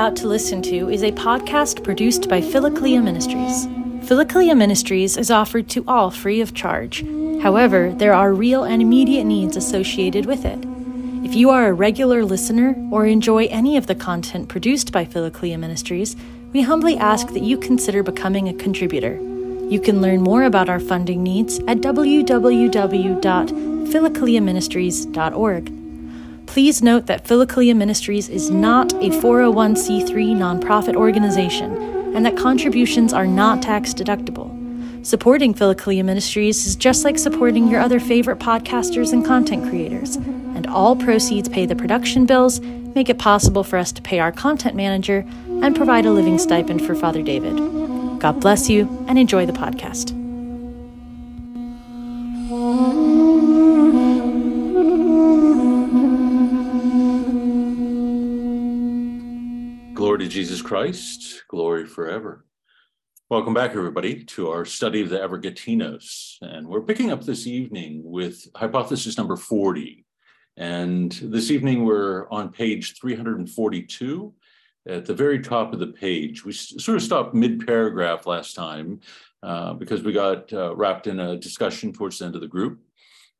about to listen to is a podcast produced by Philokalia Ministries. Philokalia Ministries is offered to all free of charge. However, there are real and immediate needs associated with it. If you are a regular listener or enjoy any of the content produced by Philokalia Ministries, we humbly ask that you consider becoming a contributor. You can learn more about our funding needs at www.philokaliaministries.org. Please note that Philokalia Ministries is not a 401c3 nonprofit organization and that contributions are not tax deductible. Supporting Philokalia Ministries is just like supporting your other favorite podcasters and content creators, and all proceeds pay the production bills, make it possible for us to pay our content manager, and provide a living stipend for Father David. God bless you and enjoy the podcast. Jesus Christ, glory forever. Welcome back, everybody, to our study of the Evergetinos. And we're picking up this evening with hypothesis number 40. And this evening we're on page 342 at the very top of the page. We sort of stopped mid paragraph last time uh, because we got uh, wrapped in a discussion towards the end of the group.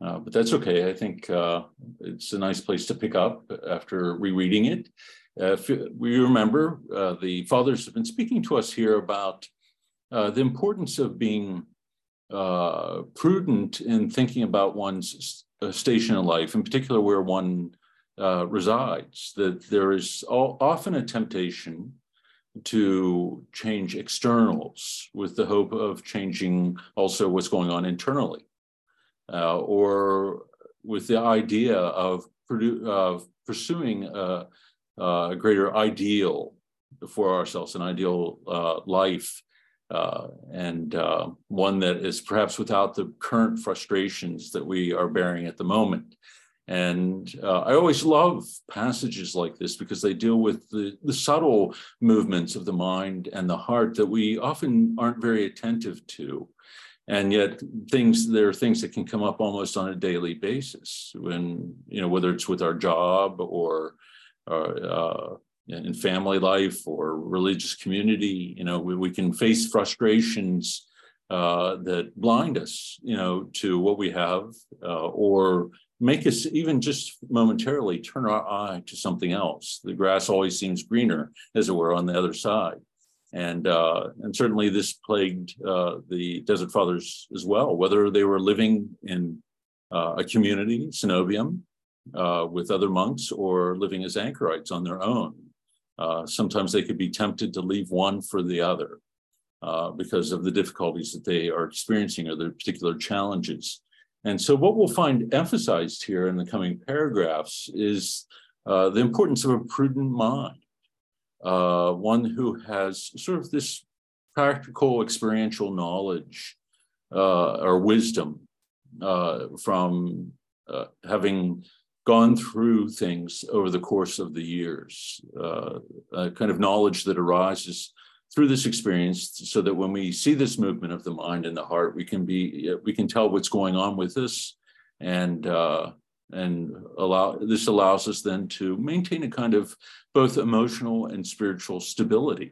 Uh, but that's okay. I think uh, it's a nice place to pick up after rereading it. Uh, we remember uh, the fathers have been speaking to us here about uh, the importance of being uh, prudent in thinking about one's uh, station in life, in particular where one uh, resides, that there is all, often a temptation to change externals with the hope of changing also what's going on internally, or with the idea of, of pursuing a, uh, a greater ideal for ourselves, an ideal uh, life, uh, and one that is perhaps without the current frustrations that we are bearing at the moment. And uh, I always love passages like this because they deal with the, the subtle movements of the mind and the heart that we often aren't very attentive to and yet things there are things that can come up almost on a daily basis when you know whether it's with our job or uh, in family life or religious community. You know, we, we can face frustrations uh, that blind us, you know, to what we have uh, or make us even just momentarily turn our eye to something else. The grass always seems greener, as it were, on the other side. And uh, and certainly this plagued uh, the Desert Fathers as well, whether they were living in uh, a community, Cenobium, uh, with other monks or living as anchorites on their own. Uh, sometimes they could be tempted to leave one for the other uh, because of the difficulties that they are experiencing or their particular challenges. And so, what we'll find emphasized here in the coming paragraphs is uh, the importance of a prudent mind, uh, one who has sort of this practical experiential knowledge or wisdom from having gone through things over the course of the years, uh, a kind of knowledge that arises through this experience so that when we see this movement of the mind and the heart, we can be, we can tell what's going on with us and, uh, and allow, this allows us then to maintain a kind of both emotional and spiritual stability.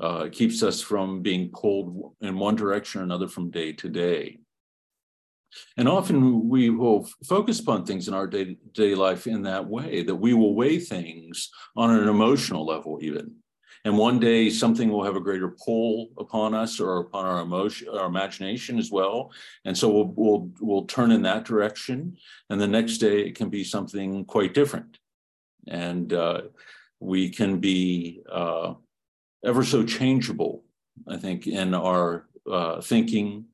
Uh, it keeps us from being pulled in one direction or another from day to day. And often we will focus upon things in our day to day life in that way, that we will weigh things on an emotional level, even. And one day something will have a greater pull upon us or upon our emotion, our imagination as well. And so we'll, we'll, we'll turn in that direction. And the next day it can be something quite different. And uh, we can be uh, ever so changeable, I think, in our uh, thinking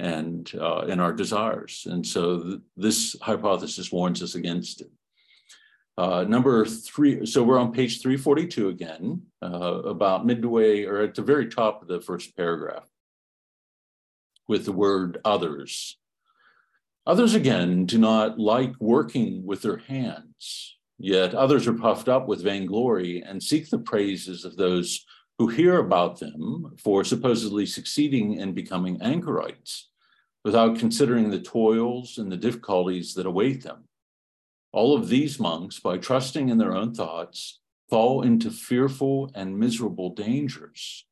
and uh, in our desires. And so th- this hypothesis warns us against it. Uh, number three, so we're on page 342 again, uh, about midway or at the very top of the first paragraph with the word others. Others, again, do not like working with their hands, yet others are puffed up with vainglory and seek the praises of those who hear about them for supposedly succeeding in becoming anchorites without considering the toils and the difficulties that await them. All of these monks, by trusting in their own thoughts, fall into fearful and miserable dangers.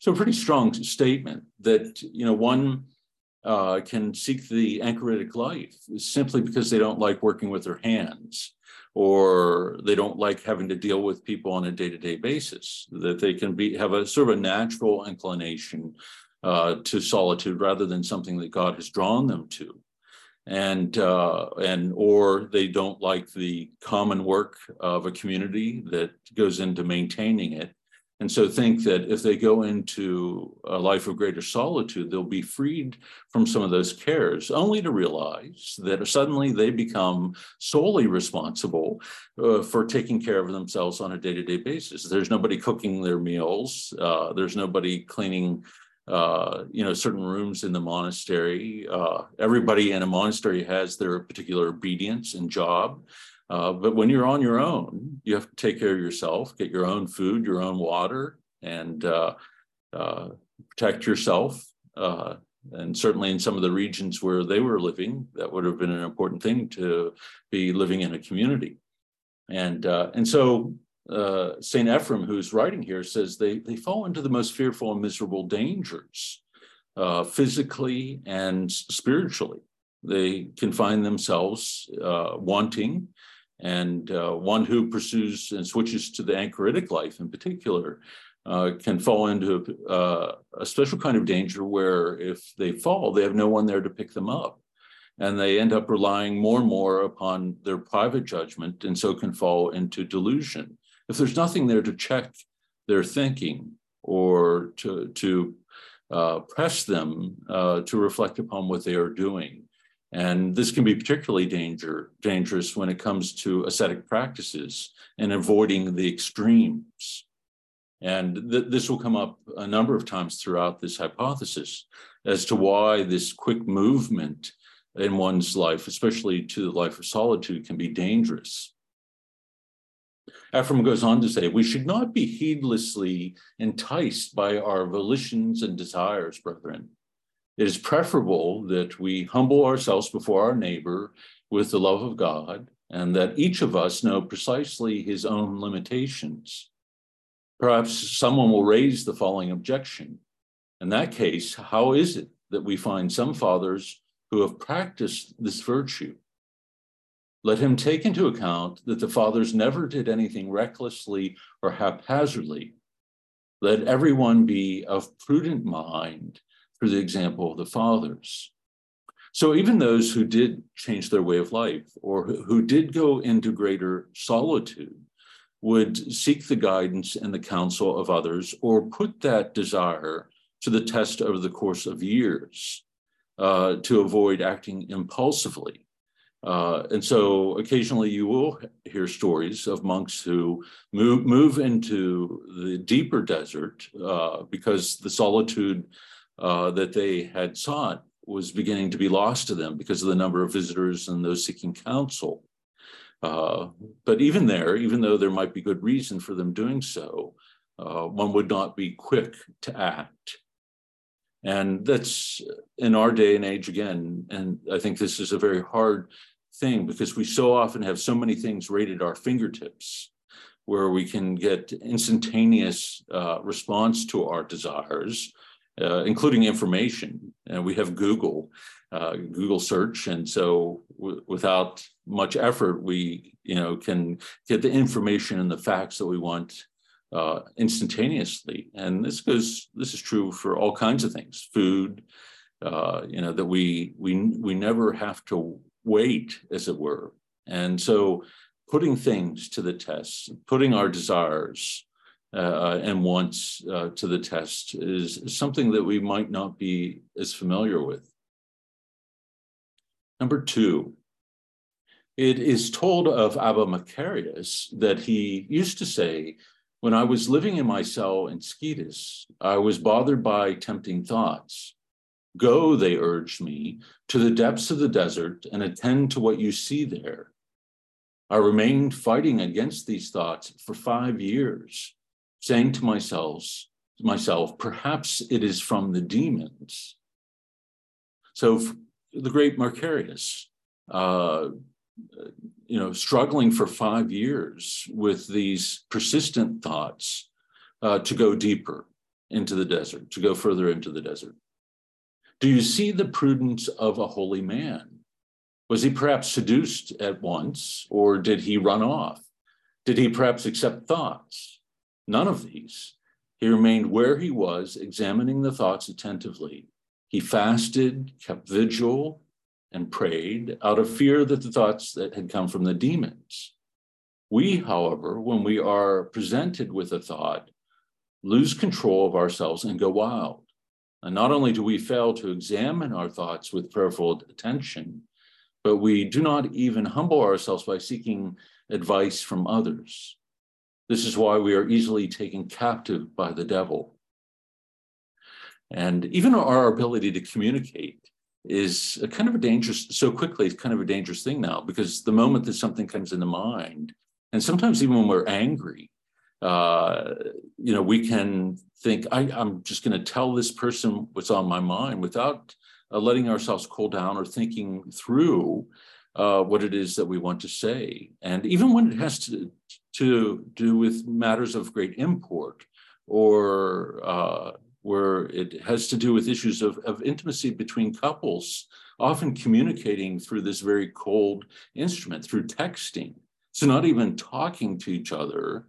So a pretty strong statement that, you know, one uh, can seek the anchoritic life simply because they don't like working with their hands or they don't like having to deal with people on a day-to-day basis that they can be have a sort of a natural inclination uh, to solitude rather than something that god has drawn them to and uh, and or they don't like the common work of a community that goes into maintaining it and so think that if they go into a life of greater solitude, they'll be freed from some of those cares, only to realize that suddenly they become solely responsible uh, for taking care of themselves on a day-to-day basis. There's nobody cooking their meals. Uh, there's nobody cleaning uh, you know, certain rooms in the monastery. Uh, everybody in a monastery has their particular obedience and job. Uh, but when you're on your own, you have to take care of yourself, get your own food, your own water, and uh, uh, protect yourself. And certainly in some of the regions where they were living, that would have been an important thing to be living in a community. And, and so uh, St. Ephrem, who's writing here, says they, they fall into the most fearful and miserable dangers, physically and spiritually. They can find themselves wanting and uh, one who pursues and switches to the anchoritic life in particular uh, can fall into uh, a special kind of danger where if they fall, they have no one there to pick them up. And they end up relying more and more upon their private judgment and so can fall into delusion. If there's nothing there to check their thinking or to, to uh, press them uh, to reflect upon what they are doing, and this can be particularly danger, dangerous when it comes to ascetic practices and avoiding the extremes. And th- this will come up a number of times throughout this hypothesis as to why this quick movement in one's life, especially to the life of solitude, can be dangerous. Ephrem goes on to say, we should not be heedlessly enticed by our volitions and desires, brethren it is preferable that we humble ourselves before our neighbor with the love of God, and that each of us know precisely his own limitations. Perhaps someone will raise the following objection. In that case, how is it that we find some fathers who have practiced this virtue? Let him take into account that the fathers never did anything recklessly or haphazardly. Let everyone be of prudent mind for the example of the fathers. So even those who did change their way of life or who did go into greater solitude would seek the guidance and the counsel of others or put that desire to the test over the course of years uh, to avoid acting impulsively. Uh, and so occasionally you will hear stories of monks who move, move into the deeper desert uh, because the solitude uh, that they had sought was beginning to be lost to them because of the number of visitors and those seeking counsel. Uh, but even there, even though there might be good reason for them doing so, uh, one would not be quick to act. And that's in our day and age again. And I think this is a very hard thing because we so often have so many things right at our fingertips where we can get instantaneous uh, response to our desires uh, including information. And we have Google, uh, Google search. And so w- without much effort, we you know can get the information and the facts that we want uh, instantaneously. And this goes, this is true for all kinds of things, food, uh, you know, that we, we, we never have to wait, as it were. And so putting things to the test, putting our desires, uh, and wants uh, to the test is something that we might not be as familiar with. Number two, it is told of Abba Macarius that he used to say, when I was living in my cell in Scetis, I was bothered by tempting thoughts. Go, they urged me, to the depths of the desert and attend to what you see there. I remained fighting against these thoughts for five years saying to myself, myself, perhaps it is from the demons. So the great Macarius, uh, you know, struggling for five years with these persistent thoughts uh, to go deeper into the desert, to go further into the desert. Do you see the prudence of a holy man? Was he perhaps seduced at once, or did he run off? Did he perhaps accept thoughts? None of these. He remained where he was, examining the thoughts attentively. He fasted, kept vigil, and prayed out of fear that the thoughts that had come from the demons. We, however, when we are presented with a thought, lose control of ourselves and go wild. And not only do we fail to examine our thoughts with prayerful attention, but we do not even humble ourselves by seeking advice from others. This is why we are easily taken captive by the devil. And even our ability to communicate is a kind of a dangerous, so quickly, it's kind of a dangerous thing now because the moment that something comes into mind, and sometimes even when we're angry, uh, you know, we can think, I, am just going to tell this person what's on my mind without uh, letting ourselves cool down or thinking through uh, what it is that we want to say. And even when it has to, to do with matters of great import or uh, where it has to do with issues of, of intimacy between couples, often communicating through this very cold instrument, through texting. So, not even talking to each other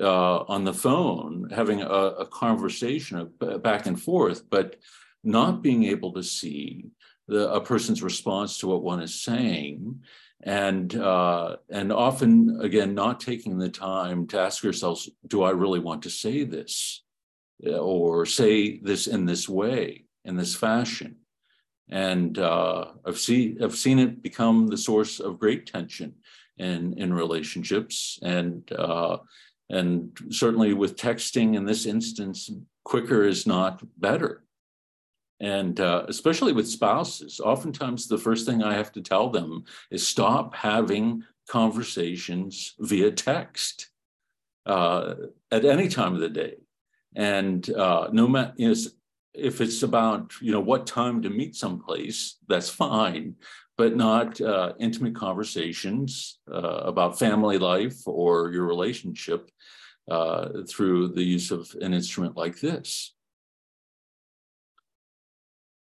uh, on the phone, having a, a conversation back and forth, but not being able to see the, a person's response to what one is saying. And uh, and often again not taking the time to ask ourselves do i really want to say this or say this in this way in this fashion? And uh, i've seen i've seen it become the source of great tension in in relationships. And uh, and certainly with texting in this instance, quicker is not better. And uh, especially with spouses, oftentimes the first thing I have to tell them is stop having conversations via text uh, at any time of the day. And uh, no matter you know, if it's about you know what time to meet someplace, that's fine but not uh, intimate conversations uh, about family life or your relationship uh, through the use of an instrument like this.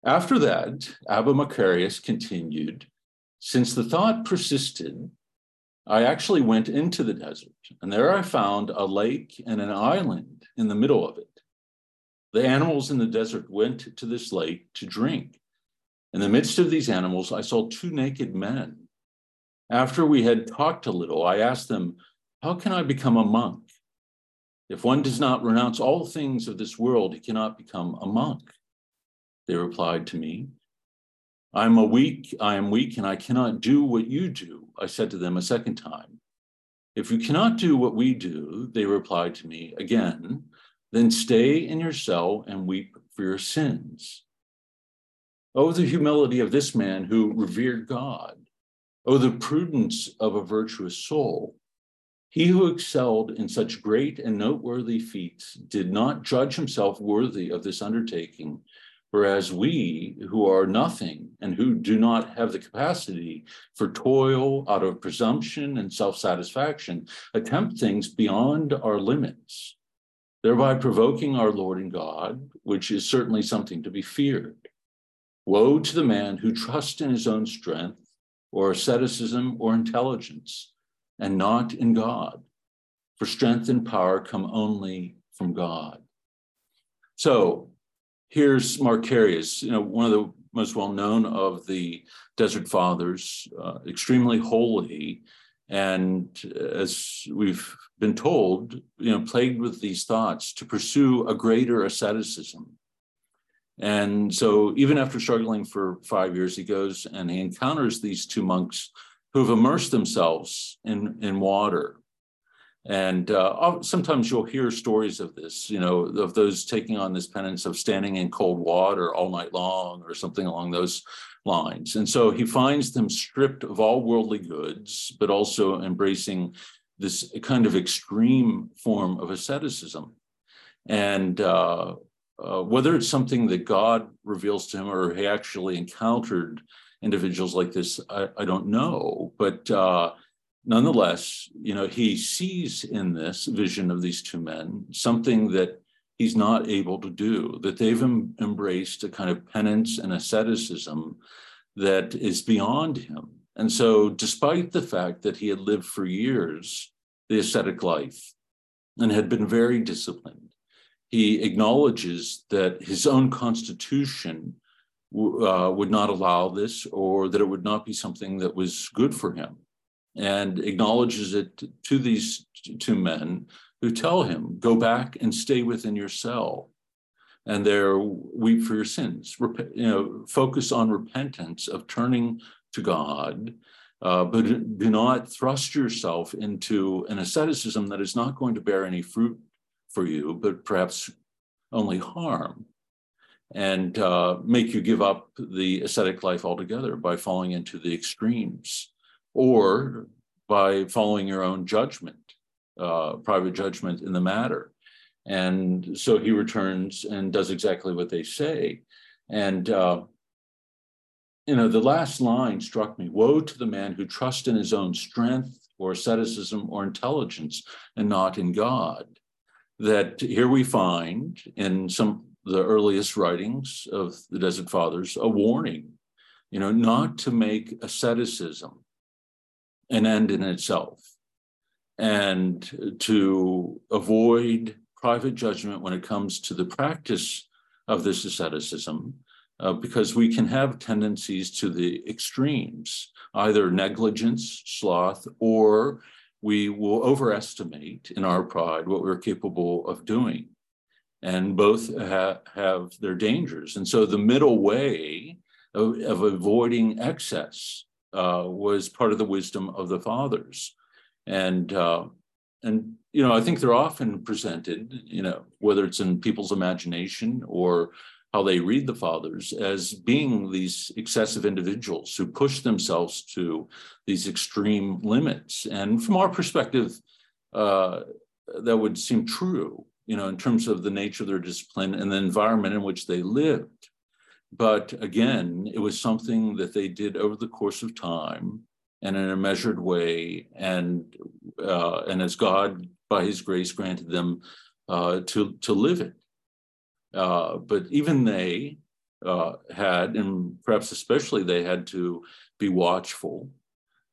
After that, Abba Macarius continued, since the thought persisted, I actually went into the desert, and there I found a lake and an island in the middle of it. The animals in the desert went to this lake to drink. In the midst of these animals, I saw two naked men. After we had talked a little, I asked them, How can I become a monk? If one does not renounce all things of this world, he cannot become a monk. They replied to me, I am a weak, I am weak, and I cannot do what you do. I said to them a second time. If you cannot do what we do, they replied to me again, then stay in your cell and weep for your sins. Oh, the humility of this man who revered God. Oh, the prudence of a virtuous soul. He who excelled in such great and noteworthy feats did not judge himself worthy of this undertaking, whereas we, who are nothing and who do not have the capacity for toil out of presumption and self satisfaction, attempt things beyond our limits, thereby provoking our Lord and God, which is certainly something to be feared. Woe to the man who trusts in his own strength or asceticism or intelligence and not in God, for strength and power come only from God. So here's Macarius, you know, one of the most well known of the Desert Fathers, uh, extremely holy, and as we've been told, you know, plagued with these thoughts to pursue a greater asceticism and so, even after struggling for five years, he goes and he encounters these two monks who've immersed themselves in, in water. And uh, sometimes you'll hear stories of this, you know, of those taking on this penance of standing in cold water all night long or something along those lines. And so he finds them stripped of all worldly goods, but also embracing this kind of extreme form of asceticism. And uh, uh, whether it's something that God reveals to him or he actually encountered individuals like this, I, I don't know. But uh, nonetheless, you know, he sees in this vision of these two men something that he's not able to do, that they've em- embraced a kind of penance and asceticism that is beyond him. And so, despite the fact that he had lived for years the ascetic life and had been very disciplined, he acknowledges that his own constitution uh, would not allow this or that it would not be something that was good for him and acknowledges it to these two men who tell him go back and stay within your cell and there weep for your sins. Rep- you know focus on repentance of turning to god uh, but do not thrust yourself into an asceticism that is not going to bear any fruit for you, but perhaps only harm, and uh, make you give up the ascetic life altogether by falling into the extremes or by following your own judgment, uh, private judgment in the matter. And so he returns and does exactly what they say. And uh, you know, the last line struck me Woe to the man who trusts in his own strength or asceticism or intelligence and not in God. That here we find in some the earliest writings of the Desert Fathers a warning, you know, not to make asceticism an end in itself and to avoid private judgment when it comes to the practice of this asceticism uh, because we can have tendencies to the extremes, either negligence, sloth, or we will overestimate in our pride what we're capable of doing. And both ha- have their dangers. And so the middle way of, of avoiding excess uh, was part of the wisdom of the fathers. And uh, and you know, I think they're often presented, you know, whether it's in people's imagination or how they read the fathers as being these excessive individuals who push themselves to these extreme limits. And from our perspective, uh, that would seem true, you know, in terms of the nature of their discipline and the environment in which they lived. But again, it was something that they did over the course of time and in a measured way, and uh, and as God, by His grace, granted them uh, to to live it. Uh, but even they uh, had, and perhaps especially they had to be watchful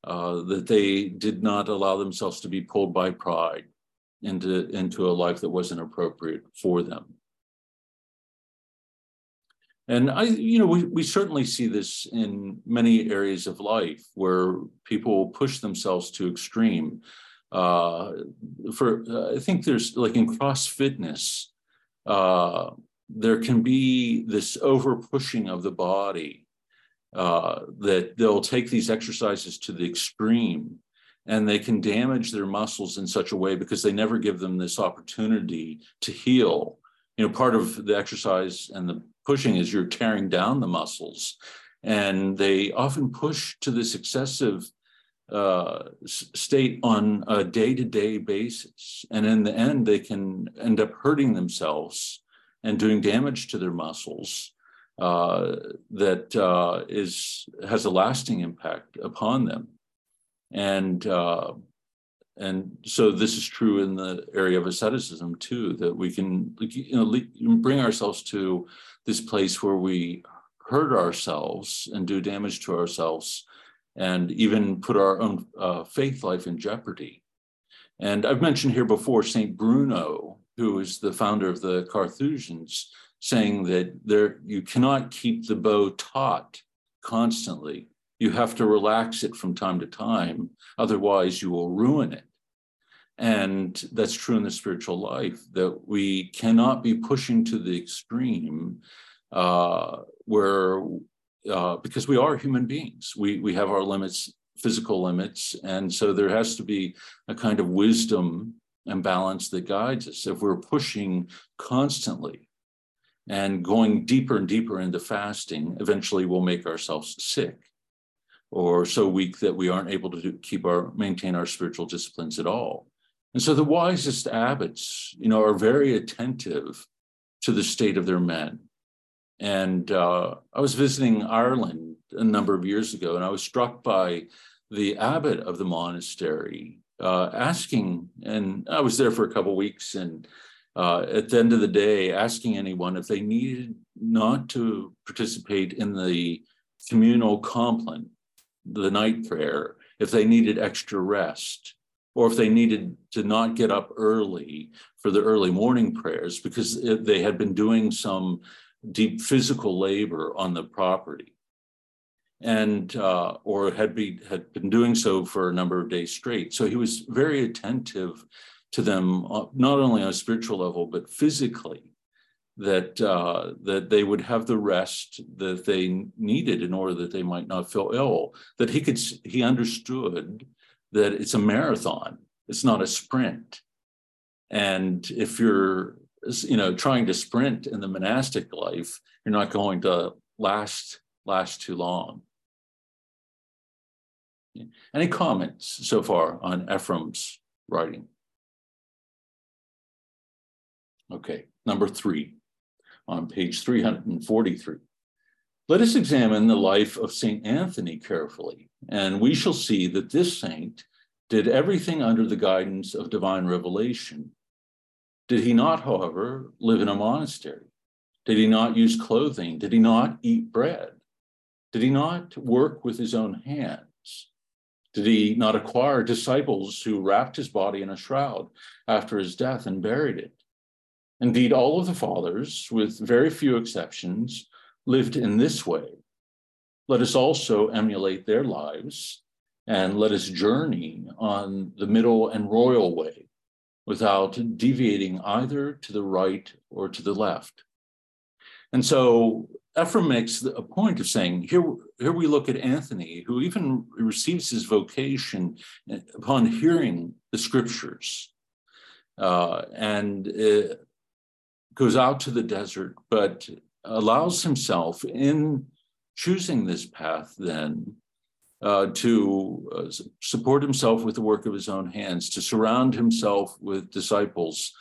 uh, that they did not allow themselves to be pulled by pride into, into a life that wasn't appropriate for them. And I, you know, we, we certainly see this in many areas of life where people push themselves to extreme. Uh, for uh, I think there's like in cross fitness, uh, there can be this over pushing of the body uh, that they'll take these exercises to the extreme and they can damage their muscles in such a way because they never give them this opportunity to heal. You know, part of the exercise and the pushing is you're tearing down the muscles, and they often push to this excessive uh, state on a day to day basis. And in the end, they can end up hurting themselves and doing damage to their muscles uh, that uh, is has a lasting impact upon them. And uh, and so this is true in the area of asceticism too, that we can you know bring ourselves to this place where we hurt ourselves and do damage to ourselves, and even put our own uh, faith life in jeopardy. And I've mentioned here before Saint Bruno, who is the founder of the Carthusians, saying that there you cannot keep the bow taut constantly. You have to relax it from time to time, otherwise you will ruin it. And that's true in the spiritual life, that we cannot be pushing to the extreme uh, where, uh, because we are human beings, we, we have our limits, physical limits. And so there has to be a kind of wisdom and balance that guides us. If we're pushing constantly and going deeper and deeper into fasting, eventually we'll make ourselves sick or so weak that we aren't able to keep our maintain our spiritual disciplines at all. And so the wisest abbots, you know, are very attentive to the state of their men. And uh, I was visiting Ireland a number of years ago, and I was struck by the abbot of the monastery uh, asking, and I was there for a couple weeks, and uh, at the end of the day, asking anyone if they needed not to participate in the communal compline, the night prayer, if they needed extra rest, or if they needed to not get up early for the early morning prayers because they had been doing some deep physical labor on the property and uh, or had be had been doing so for a number of days straight. So he was very attentive to them, uh, not only on a spiritual level but physically, that uh, that they would have the rest that they needed in order that they might not feel ill. That he could he understood that it's a marathon, it's not a sprint, and if you're you know trying to sprint in the monastic life, you're not going to last last too long. Any comments so far on Ephrem's writing? Okay, number three on page 343. Let us examine the life of St. Anthony carefully, and we shall see that this saint did everything under the guidance of divine revelation. Did he not, however, live in a monastery? Did he not use clothing? Did he not eat bread? Did he not work with his own hands? Did he not acquire disciples who wrapped his body in a shroud after his death and buried it? Indeed, all of the fathers, with very few exceptions, lived in this way. Let us also emulate their lives and let us journey on the middle and royal way without deviating either to the right or to the left. And so Ephrem makes a point of saying, here, here we look at Anthony, who even receives his vocation upon hearing the scriptures. Uh, and goes out to the desert, but allows himself in choosing this path then uh, to uh, support himself with the work of his own hands, to surround himself with disciples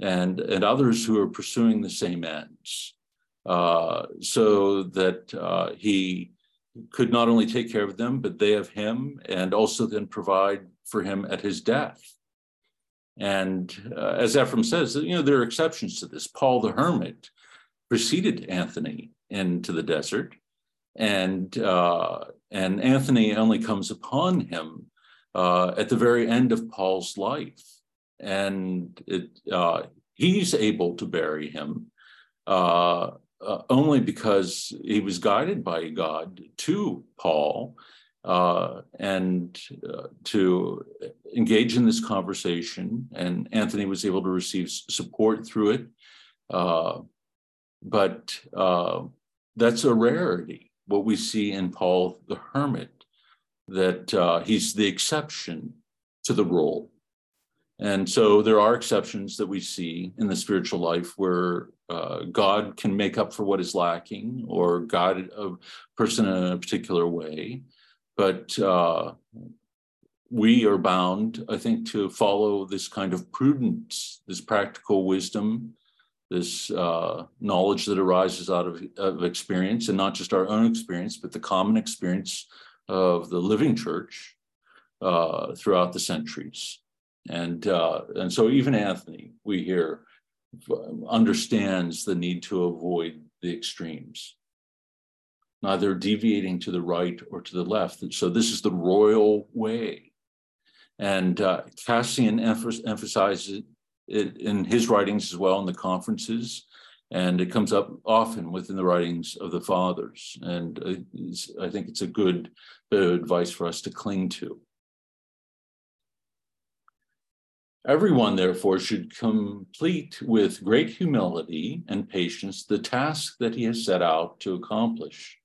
and, and others who are pursuing the same ends uh, so that uh, he could not only take care of them, but they of him, and also then provide for him at his death. And uh, as Ephrem says, you know, there are exceptions to this. Paul the hermit preceded Anthony into the desert, and uh, and Anthony only comes upon him uh, at the very end of Paul's life, and it, he's able to bury him uh, uh, only because he was guided by God to Paul uh, and uh, to engage in this conversation. And Anthony was able to receive support through it. Uh, but uh, that's a rarity, what we see in Paul the Hermit, that uh, he's the exception to the rule. And so there are exceptions that we see in the spiritual life where uh, God can make up for what is lacking or guide a person in a particular way. But uh, we are bound, I think, to follow this kind of prudence, this practical wisdom, this uh, knowledge that arises out of, of experience, and not just our own experience, but the common experience of the living church uh, throughout the centuries. And, uh, and so even Anthony, we hear, understands the need to avoid the extremes, neither deviating to the right or to the left. And So this is the royal way. And uh, Cassian emphasizes it in his writings as well in the conferences, and it comes up often within the writings of the fathers. And uh, I think it's a good bit of advice for us to cling to. Everyone, therefore, should complete with great humility and patience the task that he has set out to accomplish.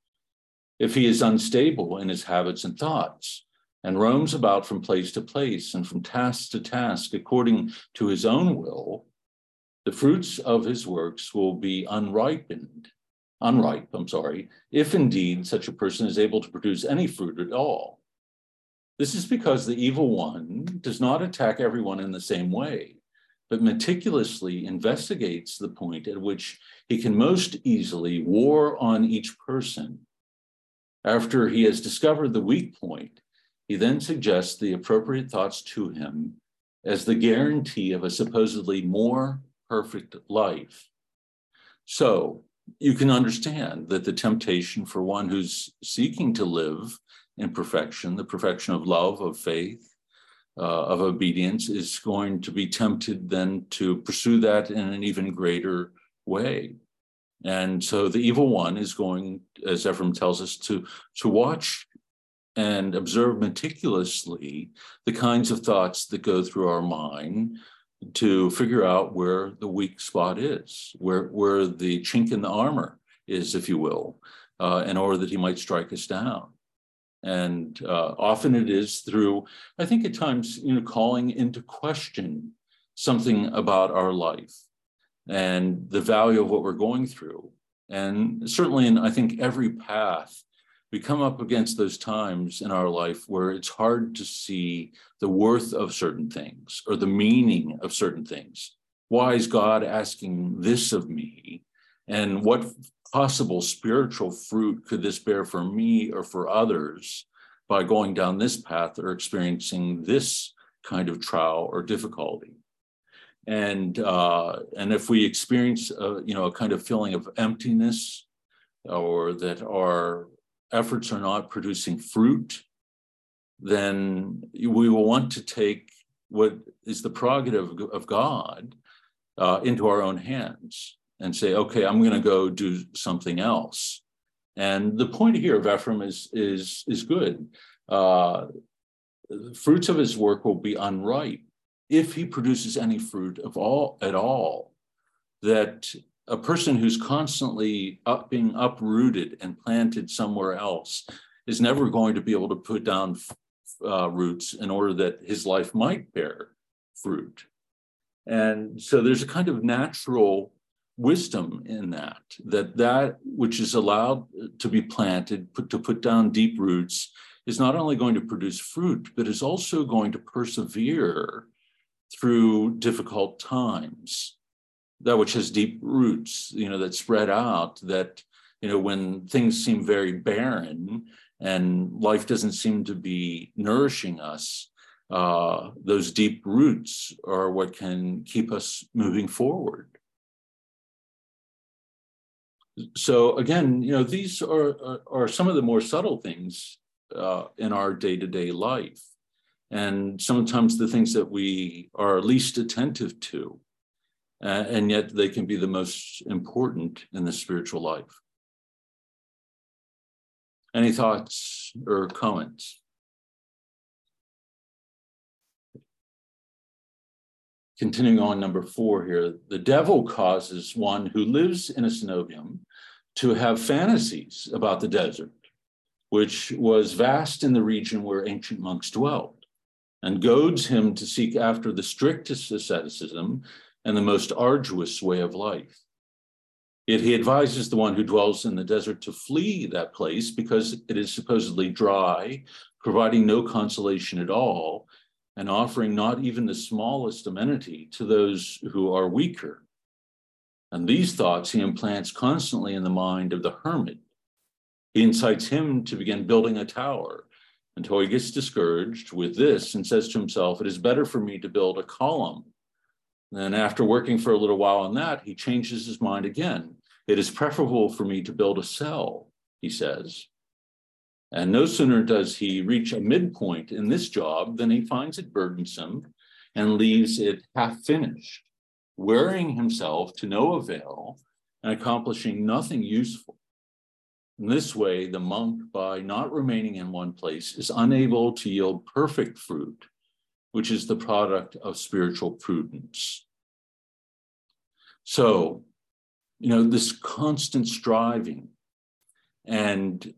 If he is unstable in his habits and thoughts, and roams about from place to place and from task to task according to his own will, the fruits of his works will be unripened, unripe, I'm sorry, if indeed such a person is able to produce any fruit at all. This is because the evil one does not attack everyone in the same way, but meticulously investigates the point at which he can most easily war on each person. After he has discovered the weak point, he then suggests the appropriate thoughts to him as the guarantee of a supposedly more perfect life. So you can understand that the temptation for one who's seeking to live in perfection, the perfection of love, of faith, uh, of obedience, is going to be tempted then to pursue that in an even greater way. And so the evil one is going, as Ephrem tells us, to, to watch and observe meticulously the kinds of thoughts that go through our mind to figure out where the weak spot is, where, where the chink in the armor is, if you will, uh, in order that he might strike us down. And uh, often it is through, I think at times, you know, calling into question something about our life and the value of what we're going through. And certainly in, I think, every path we come up against those times in our life where it's hard to see the worth of certain things or the meaning of certain things. Why is God asking this of me? And what possible spiritual fruit could this bear for me or for others by going down this path or experiencing this kind of trial or difficulty? And uh, and if we experience a, you know a kind of feeling of emptiness or that our efforts are not producing fruit, then we will want to take what is the prerogative of God uh, into our own hands and say, okay, I'm going to go do something else. And the point here of Ephrem is is is good. Uh, fruits of his work will be unripe if he produces any fruit of all at all that a person who's constantly up, being uprooted and planted somewhere else is never going to be able to put down uh, roots in order that his life might bear fruit. And so there's a kind of natural wisdom in that, that that which is allowed to be planted, put, to put down deep roots, is not only going to produce fruit, but is also going to persevere through difficult times that which has deep roots, you know, that spread out, that, you know, when things seem very barren and life doesn't seem to be nourishing us, uh, those deep roots are what can keep us moving forward. So again, you know, these are, are, are some of the more subtle things uh, in our day-to-day life. And sometimes the things that we are least attentive to uh, and yet they can be the most important in the spiritual life. Any thoughts or comments? Continuing on number four here, the devil causes one who lives in a cenobium to have fantasies about the desert, which was vast in the region where ancient monks dwelt, and goads him to seek after the strictest asceticism and the most arduous way of life. Yet he advises the one who dwells in the desert to flee that place because it is supposedly dry, providing no consolation at all, and offering not even the smallest amenity to those who are weaker. And these thoughts he implants constantly in the mind of the hermit. He incites him to begin building a tower until he gets discouraged with this and says to himself, It is better for me to build a column and after working for a little while on that, he changes his mind again. It is preferable for me to build a cell, he says. And no sooner does he reach a midpoint in this job than he finds it burdensome and leaves it half finished, wearing himself to no avail and accomplishing nothing useful. In this way, the monk, by not remaining in one place, is unable to yield perfect fruit which is the product of spiritual prudence. So, you know, this constant striving, and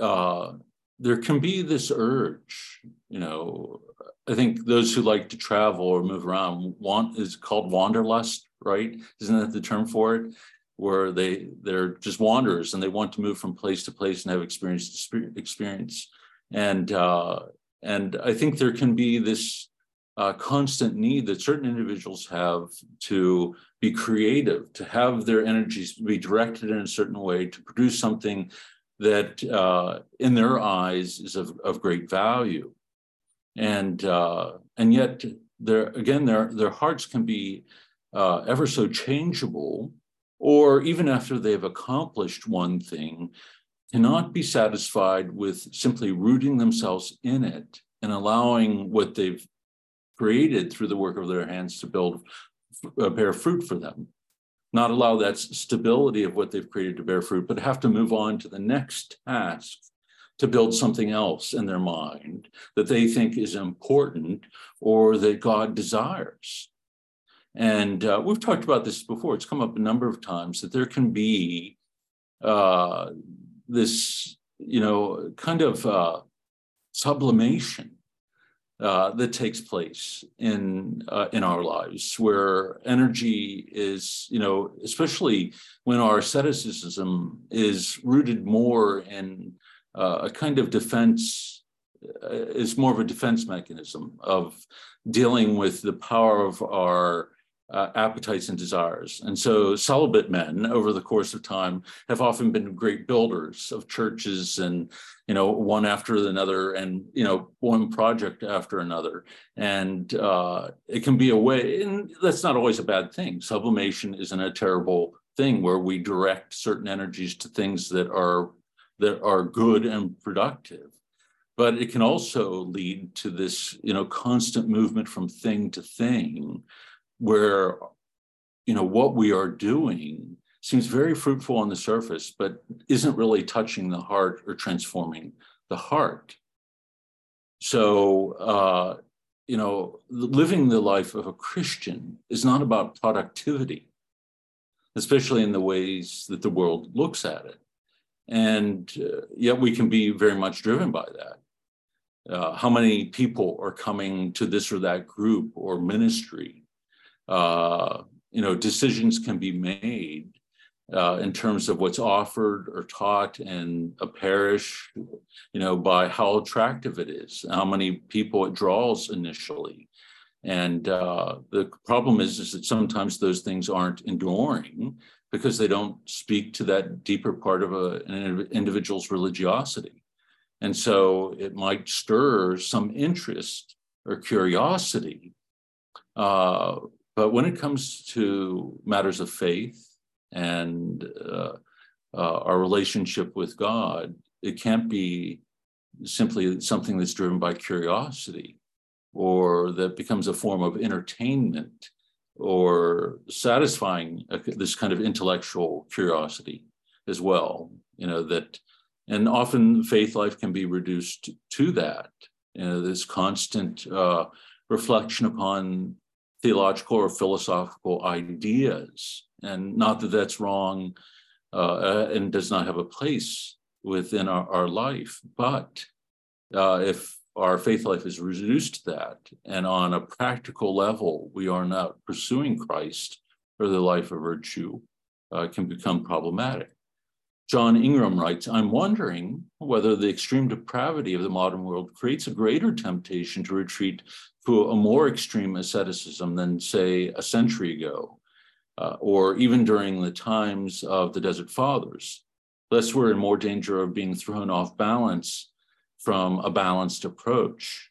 uh, there can be this urge, you know. I think those who like to travel or move around want is called wanderlust, right? Isn't that the term for it? Where they they're just wanderers and they want to move from place to place and have experience experience. And uh, and I think there can be this uh, constant need that certain individuals have to be creative, to have their energies be directed in a certain way, to produce something that, uh, in their eyes, is of, of great value. And uh, and yet, there again, their their hearts can be uh, ever so changeable, or even after they've accomplished one thing, cannot be satisfied with simply rooting themselves in it and allowing what they've created through the work of their hands to build uh, bear fruit for them. Not allow that stability of what they've created to bear fruit but have to move on to the next task to build something else in their mind that they think is important or that god desires. And uh, we've talked about this before. It's come up a number of times that there can be uh, this you know kind of uh, sublimation uh, that takes place in uh, in our lives, where energy is, you know, especially when our asceticism is rooted more in uh, a kind of defense, uh, is more of a defense mechanism of dealing with the power of our uh, appetites and desires. And so celibate men over the course of time have often been great builders of churches and, you know, one after another and, you know, one project after another. And uh, it can be a way, and that's not always a bad thing. Sublimation isn't a terrible thing where we direct certain energies to things that are that are good and productive. But it can also lead to this you know constant movement from thing to thing where you know what we are doing seems very fruitful on the surface but isn't really touching the heart or transforming the heart. So uh, you know living the life of a christian is not about productivity especially in the ways that the world looks at it and uh, yet we can be very much driven by that uh, how many people are coming to this or that group or ministry uh, you know, decisions can be made uh, in terms of what's offered or taught in a parish, you know, by how attractive it is, how many people it draws initially. And uh, the problem is, is that sometimes those things aren't enduring because they don't speak to that deeper part of a, an individual's religiosity. And so it might stir some interest or curiosity, uh, but when it comes to matters of faith and uh, uh, our relationship with God, it can't be simply something that's driven by curiosity or that becomes a form of entertainment or satisfying a, this kind of intellectual curiosity as well. You know, that, and often faith life can be reduced to that, you know, this constant uh, reflection upon theological or philosophical ideas. And not that that's wrong uh, and does not have a place within our, our life, but uh, if our faith life is reduced to that, and on a practical level, we are not pursuing Christ or the life of virtue, uh, can become problematic. John Ingram writes, I'm wondering whether the extreme depravity of the modern world creates a greater temptation to retreat to a more extreme asceticism than, say, a century ago, uh, or even during the times of the Desert Fathers. Thus, we're in more danger of being thrown off balance from a balanced approach.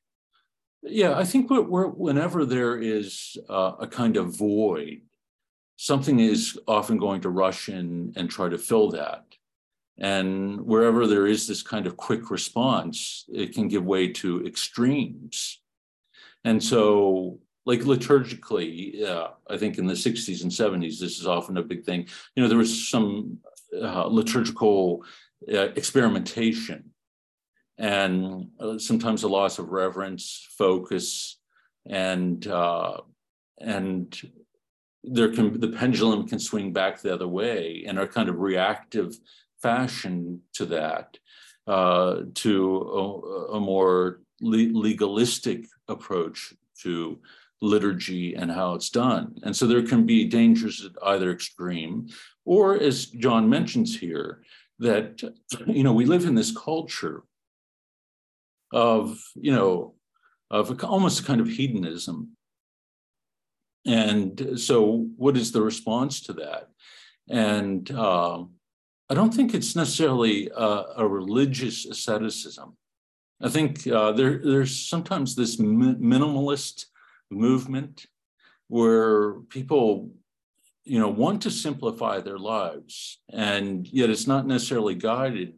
Yeah, I think whenever there is uh, a kind of void, something is often going to rush in and try to fill that. And wherever there is this kind of quick response, it can give way to extremes. And so, like liturgically, uh, I think in the 60s and 70s, this is often a big thing. You know, there was some uh, liturgical uh, experimentation and uh, sometimes a loss of reverence, focus, and uh, and there can the pendulum can swing back the other way in a kind of reactive fashion to that, uh, to a, a more le- legalistic approach to liturgy and how it's done. And so there can be dangers at either extreme, or as John mentions here, that you know we live in this culture of you know of almost a kind of hedonism. And so, what is the response to that? And uh, I don't think it's necessarily a, a religious asceticism. I think uh, there, there's sometimes this mi- minimalist movement where people you know want to simplify their lives and yet it's not necessarily guided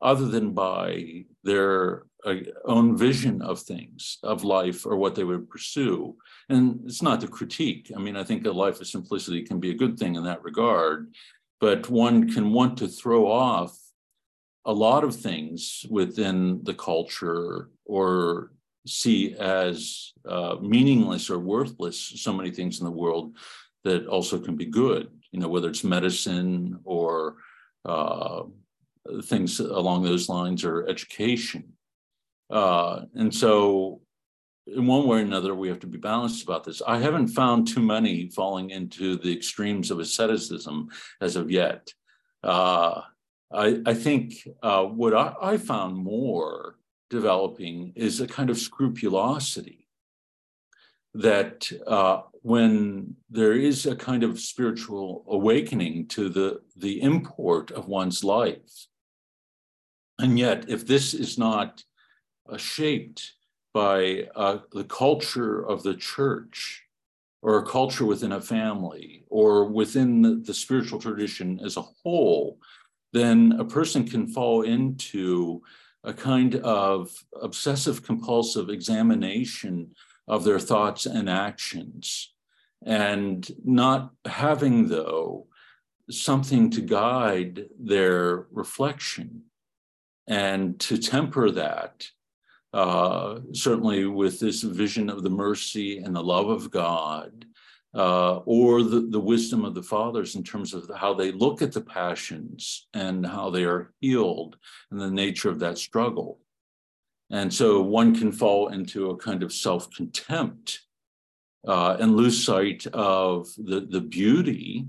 other than by their uh, own vision of things of life or what they would pursue and it's not to critique i mean i think a life of simplicity can be a good thing in that regard but one can want to throw off a lot of things within the culture or see as uh, meaningless or worthless so many things in the world that also can be good, you know, whether it's medicine or uh, things along those lines or education. Uh, and so, in one way or another, we have to be balanced about this. I haven't found too many falling into the extremes of asceticism as of yet. Uh, I, I, think uh, what I, I found more developing is a kind of scrupulosity that uh, when there is a kind of spiritual awakening to the, the import of one's life, and yet if this is not shaped by uh, the culture of the church, or a culture within a family, or within the, the spiritual tradition as a whole, then a person can fall into a kind of obsessive compulsive examination of their thoughts and actions. And not having, though, something to guide their reflection and to temper that, uh, certainly with this vision of the mercy and the love of God, uh, or the, the wisdom of the fathers in terms of how they look at the passions and how they are healed and the nature of that struggle. And so one can fall into a kind of self contempt uh, and lose sight of the, the beauty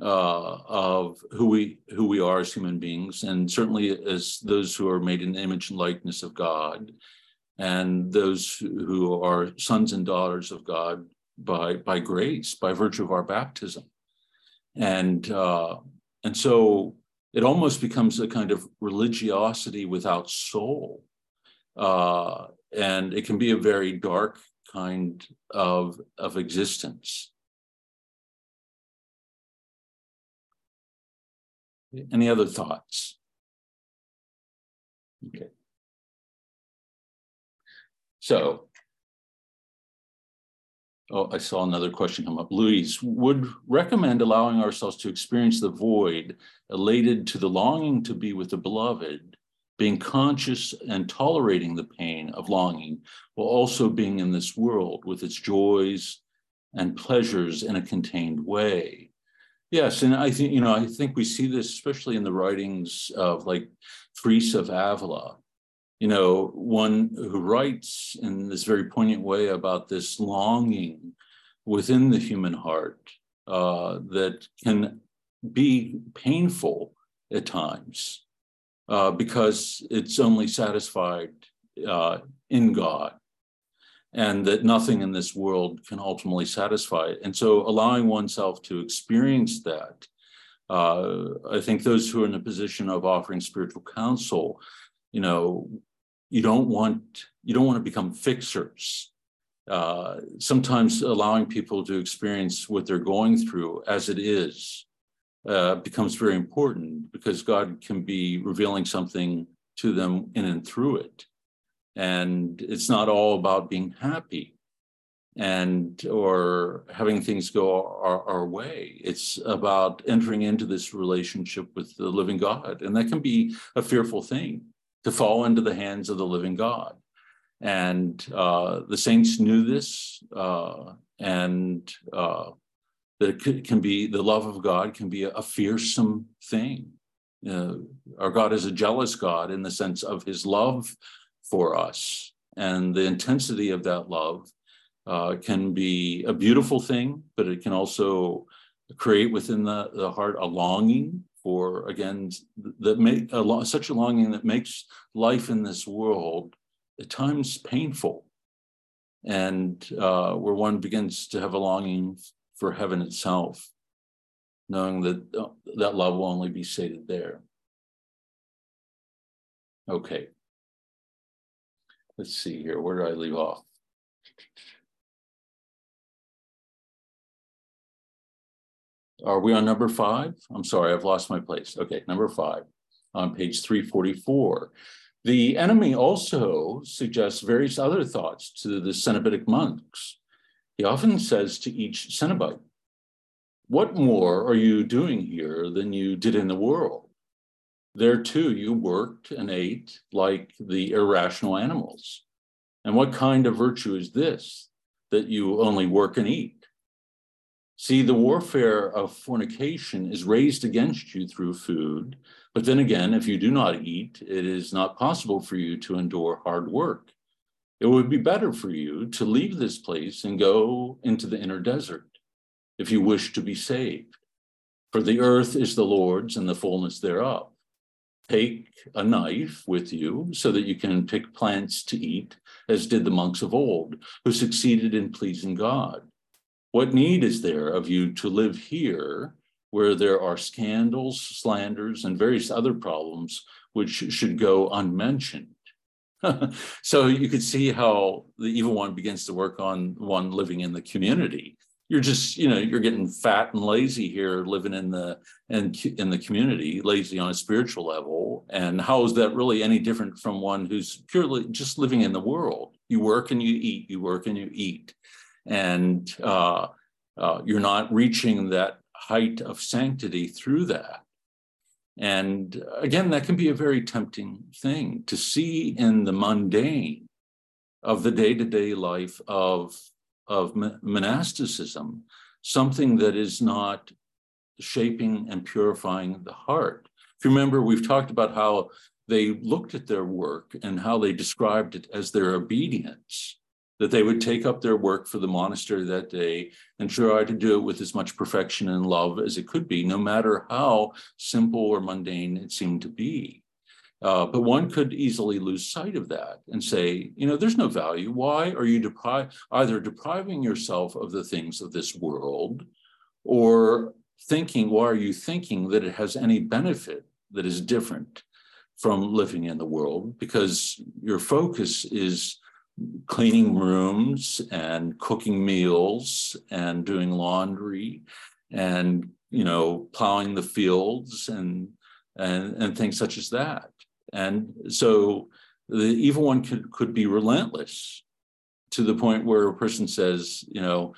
uh, of who we who we are as human beings, and certainly as those who are made in the image and likeness of God, and those who are sons and daughters of God by by grace, by virtue of our baptism, and uh, and so it almost becomes a kind of religiosity without soul uh, and it can be a very dark kind of, of existence. Any other thoughts? Okay. So, oh, I saw another question come up. Louise, would recommend allowing ourselves to experience the void, elated to the longing to be with the beloved, being conscious and tolerating the pain of longing while also being in this world with its joys and pleasures in a contained way. Yes, and I think, you know, I think we see this especially in the writings of like Teresa of Avila, you know, one who writes in this very poignant way about this longing within the human heart uh, that can be painful at times uh, because it's only satisfied uh, in God and that nothing in this world can ultimately satisfy it. And so allowing oneself to experience that, uh, I think those who are in a position of offering spiritual counsel, you know, you don't want you don't want to become fixers. Uh, sometimes allowing people to experience what they're going through as it is uh, becomes very important because God can be revealing something to them in and through it. And it's not all about being happy and or having things go our, our way. It's about entering into this relationship with the living God. And that can be a fearful thing to fall into the hands of the living God. And uh, the saints knew this, uh, and uh, that can be the love of God can be a, fearsome thing. Uh, our God is a jealous God in the sense of his love for us. And the intensity of that love uh, can be a beautiful thing, but it can also create within the, the heart a longing for, again, that make a, such a longing that makes life in this world at times painful and uh, where one begins to have a longing for heaven itself, knowing that uh, that love will only be sated there. Okay. Let's see here. Where did I leave off? Are we on number five? I'm sorry, I've lost my place. Okay, number five on page 344. The enemy also suggests various other thoughts to the Cenobitic monks. He often says to each Cenobite, What more are you doing here than you did in the world? There too, you worked and ate like the irrational animals. And what kind of virtue is this that you only work and eat? See, the warfare of fornication is raised against you through food, but then again, if you do not eat, it is not possible for you to endure hard work. It would be better for you to leave this place and go into the inner desert if you wish to be saved. For the earth is the Lord's and the fullness thereof. Take a knife with you so that you can pick plants to eat, as did the monks of old, who succeeded in pleasing God. What need is there of you to live here where there are scandals, slanders, and various other problems which should go unmentioned. so you could see how the evil one begins to work on one living in the community. You're just, you know, you're getting fat and lazy here, living in the in, in the community, lazy on a spiritual level. And how is that really any different from one who's purely just living in the world? You work and you eat, you work and you eat, and uh, uh, you're not reaching that height of sanctity through that. And again, that can be a very tempting thing to see in the mundane of the day to day life of, of monasticism something that is not shaping and purifying the heart. If you remember, we've talked about how they looked at their work and how they described it as their obedience that they would take up their work for the monastery that day and try to do it with as much perfection and love as it could be, no matter how simple or mundane it seemed to be. Uh, but one could easily lose sight of that and say, you know, there's no value. Why are you depri- either depriving yourself of the things of this world or thinking, why are you thinking that it has any benefit that is different from living in the world? Because your focus is cleaning rooms and cooking meals and doing laundry and you know plowing the fields and and and things such as that and so the evil one could could be relentless to the point where a person says you know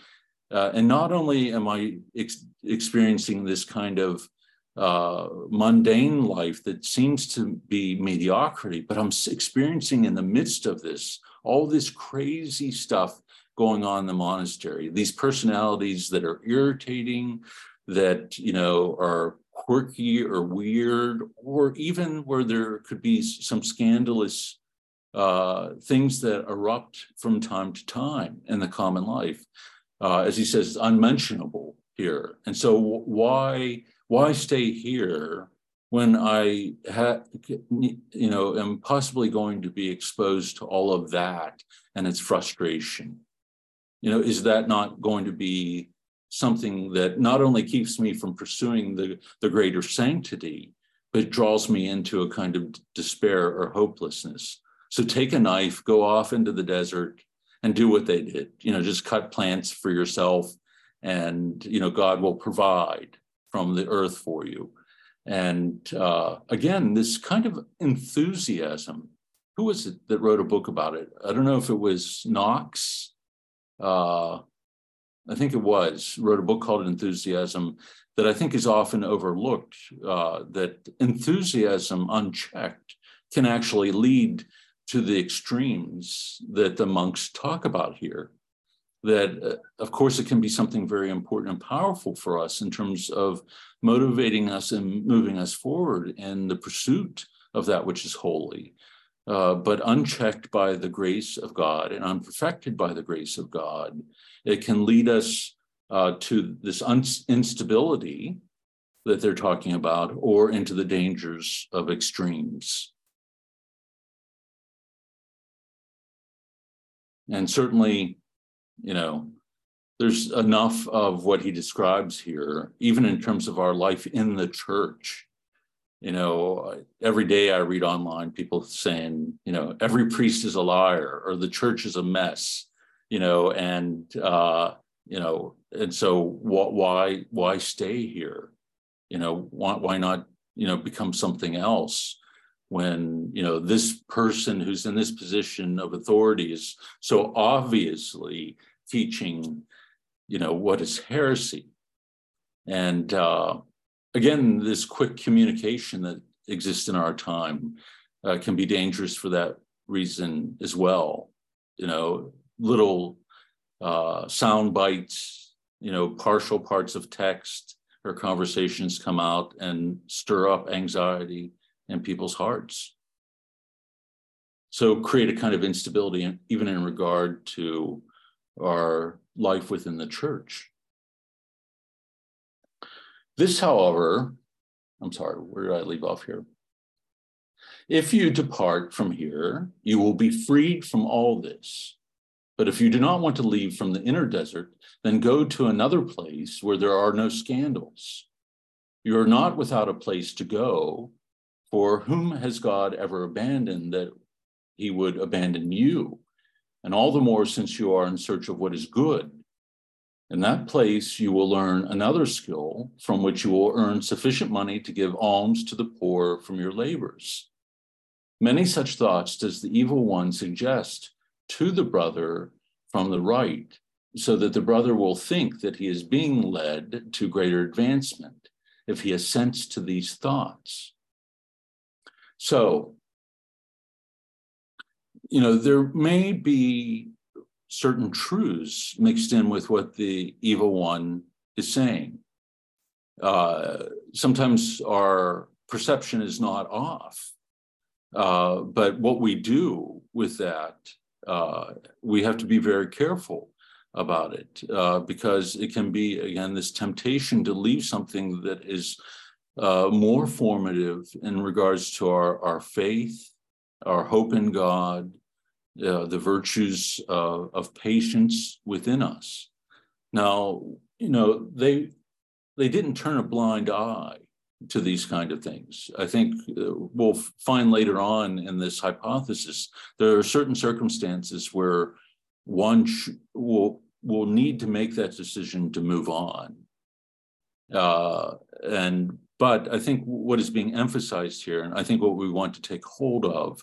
uh, and not only am i ex- experiencing this kind of uh, mundane life that seems to be mediocrity, but I'm experiencing in the midst of this all this crazy stuff going on in the monastery. These personalities that are irritating, that you know are quirky or weird, or even where there could be some scandalous uh, things that erupt from time to time in the common life. Uh, as he says, unmentionable here. And so, why? why stay here when I ha- you know am possibly going to be exposed to all of that and its frustration? You know, is that not going to be something that not only keeps me from pursuing the, the greater sanctity, but draws me into a kind of despair or hopelessness? So take a knife, go off into the desert, and do what they did. You know, just cut plants for yourself, and you know God will provide from the earth for you. And uh, again, this kind of enthusiasm. Who was it that wrote a book about it? I don't know if it was Knox. Uh, I think it was, wrote a book called Enthusiasm that I think is often overlooked. Uh, that enthusiasm unchecked can actually lead to the extremes that the monks talk about here that uh, of course it can be something very important and powerful for us in terms of motivating us and moving us forward in the pursuit of that which is holy uh, but unchecked by the grace of god and unperfected by the grace of god it can lead us uh, to this un- instability that they're talking about or into the dangers of extremes And certainly, you know, there's enough of what he describes here, even in terms of our life in the church. You know, every day I read online people saying, you know, every priest is a liar or the church is a mess, you know, and, uh, you know, and so why, why stay here? You know, why, why not, you know, become something else? when you know this person who's in this position of authority is so obviously teaching you know what is heresy and uh, again this quick communication that exists in our time uh, can be dangerous for that reason as well you know little uh, sound bites you know partial parts of text or conversations come out and stir up anxiety in people's hearts. So create a kind of instability, even in regard to our life within the church. This, however, I'm sorry, where did I leave off here? If you depart from here, you will be freed from all this. But if you do not want to leave from the inner desert, then go to another place where there are no scandals. You are not without a place to go, for whom has God ever abandoned that he would abandon you? And all the more since you are in search of what is good. In that place, you will learn another skill from which you will earn sufficient money to give alms to the poor from your labors. Many such thoughts does the evil one suggest to the brother from the right, so that the brother will think that he is being led to greater advancement if he assents to these thoughts. So, you know, there may be certain truths mixed in with what the evil one is saying. Uh, sometimes our perception is not off, uh, but what we do with that, uh, we have to be very careful about it uh, because it can be, again, this temptation to leave something that is uh, more formative in regards to our, our faith, our hope in God, uh, the virtues of, of patience within us. Now, you know, they they didn't turn a blind eye to these kind of things. I think uh, we'll find later on in this hypothesis there are certain circumstances where one sh- will will need to make that decision to move on. Uh, and but I think what is being emphasized here, and I think what we want to take hold of,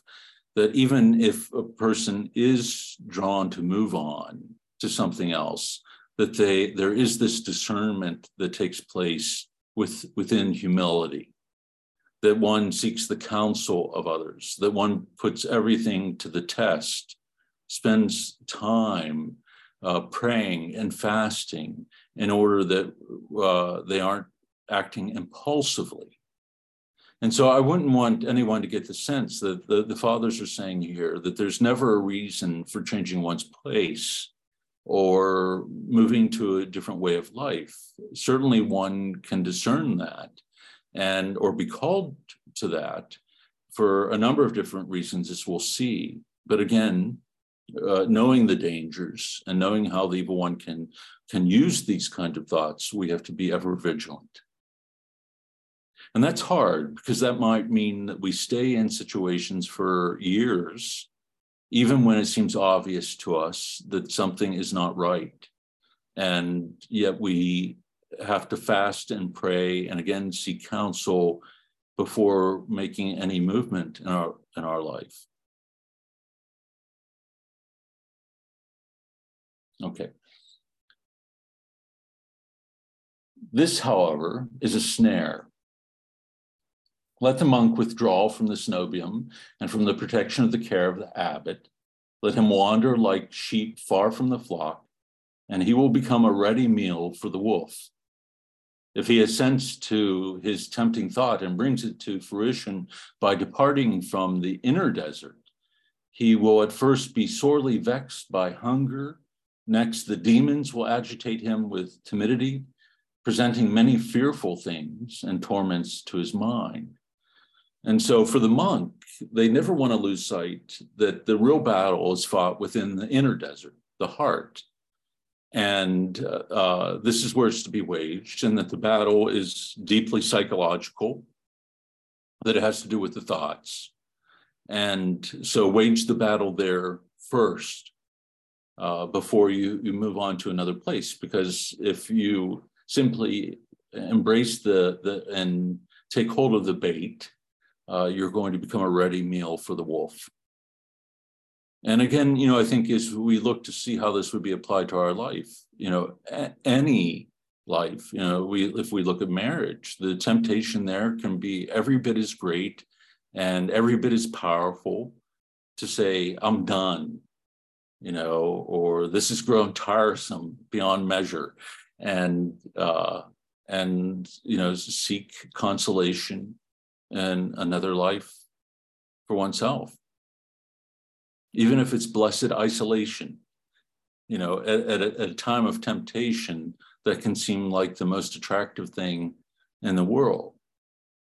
that even if a person is drawn to move on to something else, that they there is this discernment that takes place with within humility, that one seeks the counsel of others, that one puts everything to the test, spends time uh, praying and fasting in order that uh, they aren't acting impulsively. And so I wouldn't want anyone to get the sense that the, the fathers are saying here that there's never a reason for changing one's place or moving to a different way of life. Certainly one can discern that and or be called to that for a number of different reasons as we'll see. But again, uh, knowing the dangers and knowing how the evil one can can use these kind of thoughts, we have to be ever vigilant. And that's hard because that might mean that we stay in situations for years, even when it seems obvious to us that something is not right. And yet we have to fast and pray and again seek counsel before making any movement in our in our life. Okay. This, however, is a snare let the monk withdraw from the cenobium and from the protection of the care of the abbot. Let him wander like sheep far from the flock, and he will become a ready meal for the wolf. If he assents to his tempting thought and brings it to fruition by departing from the inner desert, he will at first be sorely vexed by hunger. Next, the demons will agitate him with timidity, presenting many fearful things and torments to his mind. And so for the monk, they never want to lose sight that the real battle is fought within the inner desert, the heart. And uh, this is where it's to be waged, and that the battle is deeply psychological, that it has to do with the thoughts. And so wage the battle there first uh, before you, you move on to another place. Because if you simply embrace the, the and take hold of the bait, uh, you're going to become a ready meal for the wolf. And again, you know, I think as we look to see how this would be applied to our life, you know, a- any life, you know, we if we look at marriage, the temptation there can be every bit as great and every bit as powerful to say, I'm done, you know, or this has grown tiresome beyond measure. And uh and you know, seek consolation and another life for oneself. Even if it's blessed isolation you know at, at, a, at, a, time of temptation that can seem like the most attractive thing in the world.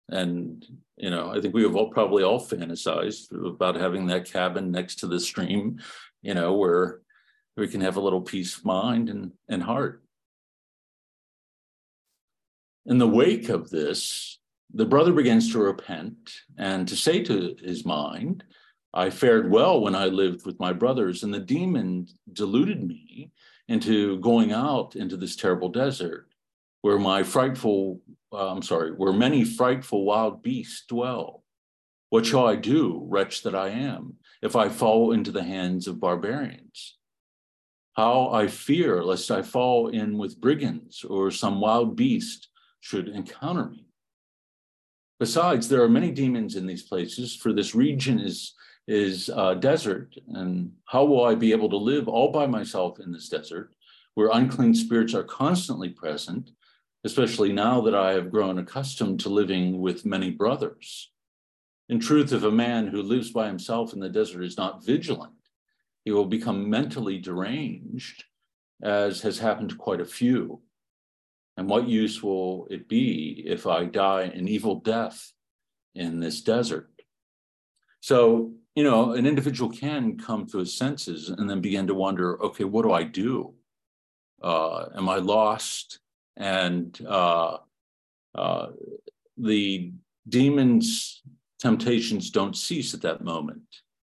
And you know i think we have all probably all fantasized about having that cabin next to the stream you know where we can have a little peace of mind and, and heart. In the wake of this the brother begins to repent and to say to his mind, I fared well when I lived with my brothers, and the demon deluded me into going out into this terrible desert where my frightful, uh, I'm sorry, where many frightful wild beasts dwell. What shall I do, wretch that I am, if I fall into the hands of barbarians? How I fear lest I fall in with brigands or some wild beast should encounter me. Besides, there are many demons in these places, for this region is, is uh, desert. And how will I be able to live all by myself in this desert, where unclean spirits are constantly present, especially now that I have grown accustomed to living with many brothers? In truth, if a man who lives by himself in the desert is not vigilant, he will become mentally deranged, as has happened to quite a few. And what use will it be if I die an evil death in this desert? So, you know, an individual can come to his senses and then begin to wonder okay, what do I do? Uh, am I lost? And uh, uh, the demons' temptations don't cease at that moment.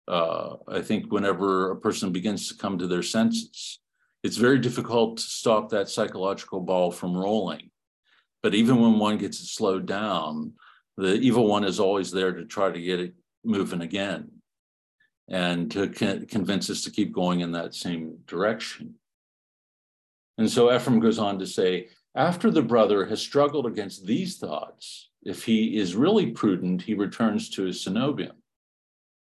Uh, I think whenever a person begins to come to their senses, it's very difficult to stop that psychological ball from rolling. But even when one gets it slowed down, the evil one is always there to try to get it moving again and to con- convince us to keep going in that same direction. And so Ephrem goes on to say, after the brother has struggled against these thoughts, if he is really prudent, he returns to his cenobium.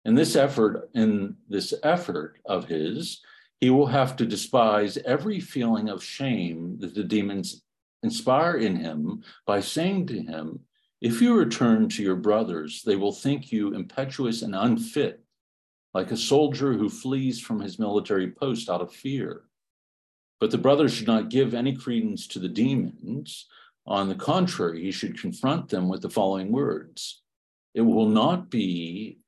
In this effort, in this effort of his, he will have to despise every feeling of shame that the demons inspire in him by saying to him, If you return to your brothers, they will think you impetuous and unfit, like a soldier who flees from his military post out of fear. But the brother should not give any credence to the demons. On the contrary, he should confront them with the following words It will not be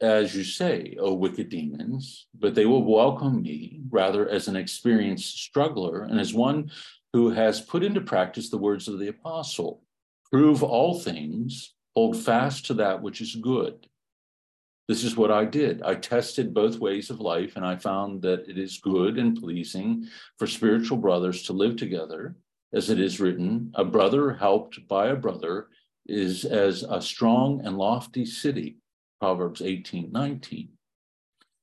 as you say, O wicked demons, but they will welcome me rather as an experienced struggler and as one who has put into practice the words of the apostle prove all things, hold fast to that which is good. This is what I did. I tested both ways of life, and I found that it is good and pleasing for spiritual brothers to live together. As it is written, a brother helped by a brother is as a strong and lofty city Proverbs 18, 19.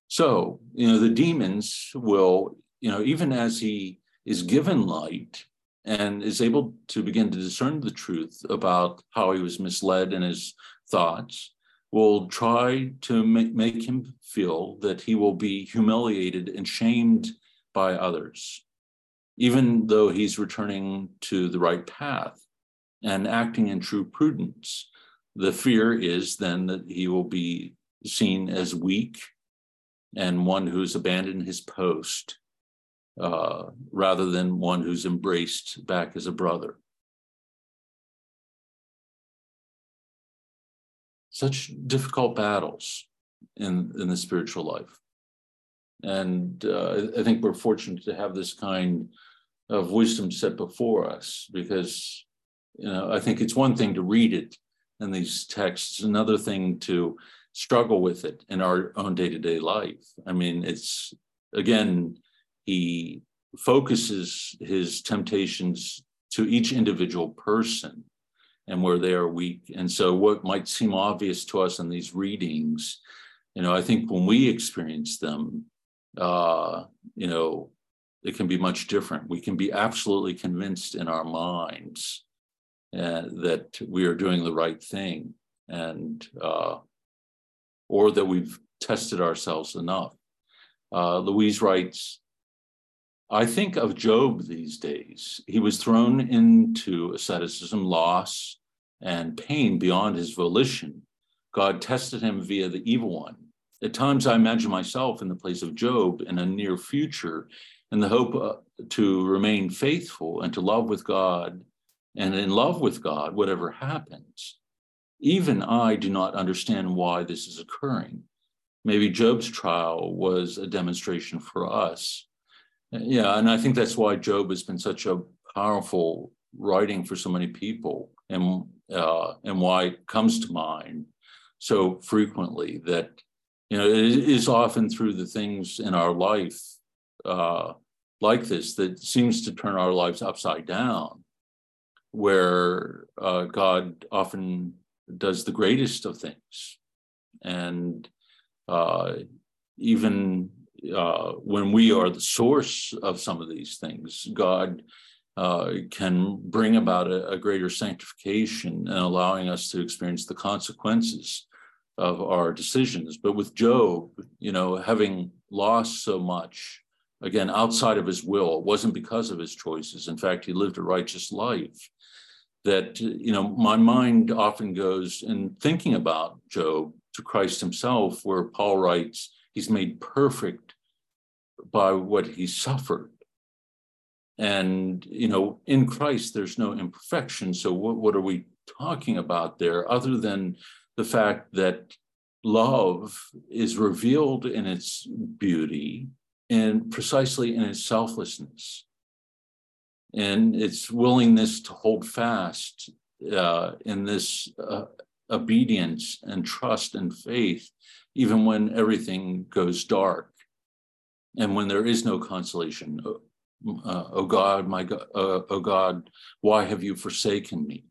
So, you know, the demons will, you know, even as he is given light and is able to begin to discern the truth about how he was misled in his thoughts, will try to make, make him feel that he will be humiliated and shamed by others, even though he's returning to the right path and acting in true prudence. The fear is then that he will be seen as weak and one who's abandoned his post uh, rather than one who's embraced back as a brother. such difficult battles in, in the spiritual life. And uh, I think we're fortunate to have this kind of wisdom set before us because, you know, I think it's one thing to read it in these texts, another thing to struggle with it in our own day to day life. I mean, it's again, he focuses his temptations to each individual person and where they are weak. And so, what might seem obvious to us in these readings, you know, I think when we experience them, uh, you know, it can be much different. We can be absolutely convinced in our minds uh, that we are doing the right thing, and uh, or that we've tested ourselves enough. Uh, Louise writes, I think of Job these days. He was thrown into asceticism, loss, and pain beyond his volition. God tested him via the evil one. At times, I imagine myself in the place of Job in a near future in the hope uh, to remain faithful and to love with God and in love with God, whatever happens. Even I do not understand why this is occurring. Maybe Job's trial was a demonstration for us. Yeah, and I think that's why Job has been such a powerful writing for so many people, and uh, and why it comes to mind so frequently that you know, it is often through the things in our life uh, like this that seems to turn our lives upside down, where uh, God often does the greatest of things. And uh, even uh, when we are the source of some of these things, God uh, can bring about a, a, greater sanctification and allowing us to experience the consequences of our decisions. But with Job, you know, having lost so much, again, outside of his will, it wasn't because of his choices. In fact, he lived a righteous life. That, you know, my mind often goes in thinking about Job to Christ himself, where Paul writes, he's made perfect by what he suffered. And, you know, in Christ, there's no imperfection. So, what, what are we talking about there other than the fact that love is revealed in its beauty and precisely in its selflessness and its willingness to hold fast uh, in this uh, obedience and trust and faith, even when everything goes dark and when there is no consolation. Uh, oh God, my God, uh, oh God, why have you forsaken me?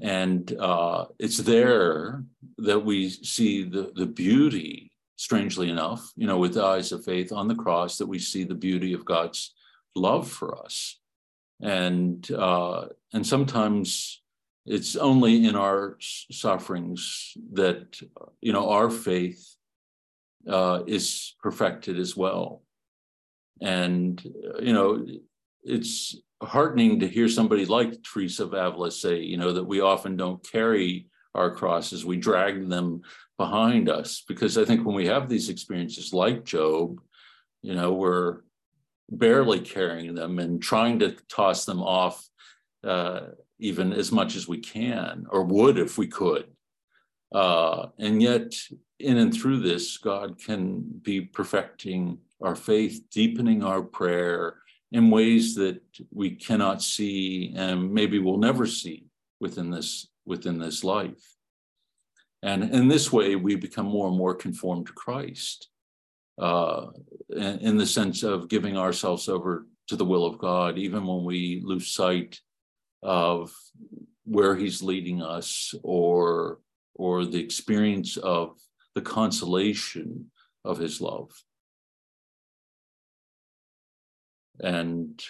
And uh, it's there that we see the, the beauty, strangely enough, you know, with the eyes of faith on the cross, that we see the beauty of God's love for us. And uh, and sometimes it's only in our sufferings that you know our faith uh, is perfected as well. And you know, it's heartening to hear somebody like Teresa of Avila say, you know, that we often don't carry our crosses, we drag them behind us. Because I think when we have these experiences like Job, you know, we're barely carrying them and trying to toss them off uh, even as much as we can, or would if we could. Uh, and yet, in and through this, God can be perfecting our faith, deepening our prayer, in ways that we cannot see and maybe will never see within this within this life and in this way we become more and more conformed to christ uh, in, in the sense of giving ourselves over to the will of god even when we lose sight of where he's leading us or or the experience of the consolation of his love And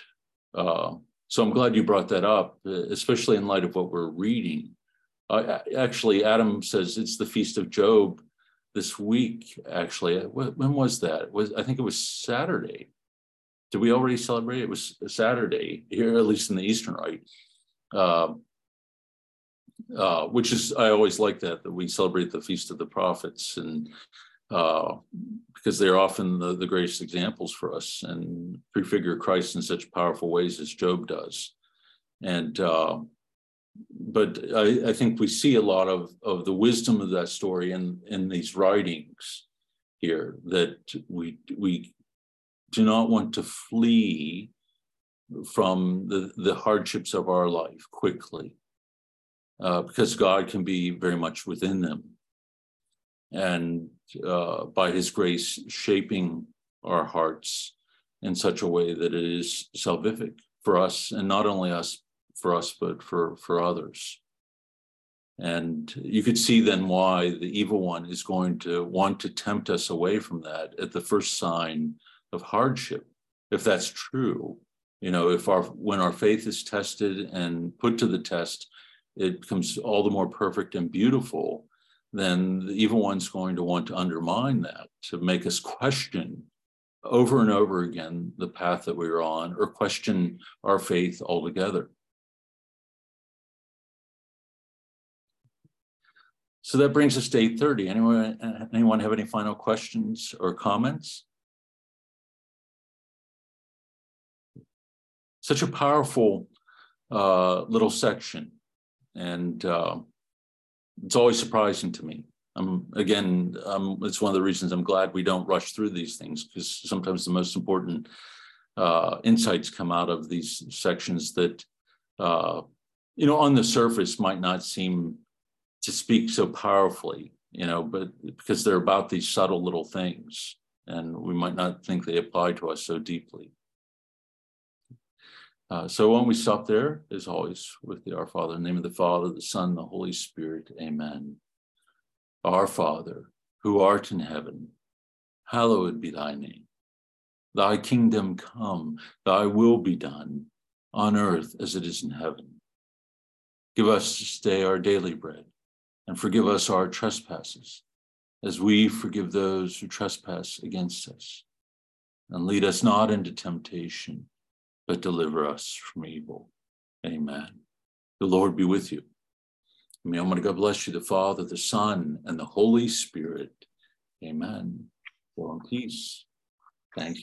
uh, so I'm glad you brought that up, especially in light of what we're reading. Uh, actually, Adam says it's the Feast of Job this week. Actually, when was that? It was I think it was Saturday. Did we already celebrate? It was Saturday here, at least in the Eastern Rite. Uh, uh, which is I always like that that we celebrate the feast of the prophets and uh, because they're often the, the greatest examples for us and prefigure Christ in such powerful ways as Job does. And uh, but I, I, think we see a lot of, of the wisdom of that story in, in these writings here that we we do not want to flee from the, the hardships of our life quickly uh, because God can be very much within them. And uh, by his grace, shaping our hearts in such a way that it is salvific for us, and not only us, for us, but for, for others. And you could see then why the evil one is going to want to tempt us away from that at the first sign of hardship. If that's true, you know, if our when our faith is tested and put to the test, it becomes all the more perfect and beautiful, then the evil one's going to want to undermine that, to make us question over and over again the path that we are on or question our faith altogether. So that brings us to 8.30. Anyone, anyone have any final questions or comments? Such a powerful uh, little section. And uh, it's always surprising to me. Um, again, um, it's one of the reasons I'm glad we don't rush through these things because sometimes the most important uh, insights come out of these sections that, uh, you know, on the surface might not seem to speak so powerfully, you know, but because they're about these subtle little things and we might not think they apply to us so deeply. Uh, so when we stop there, as always, with the Our Father, in the name of the Father, the Son, the Holy Spirit, amen. Our Father, who art in heaven, hallowed be thy name. Thy kingdom come, thy will be done, on earth as it is in heaven. Give us this day our daily bread and forgive us our trespasses, as we forgive those who trespass against us. And lead us not into temptation, but deliver us from evil. Amen. The Lord be with you. May Almighty God bless you, the Father, the Son, and the Holy Spirit. Amen. Go in peace. Thank you.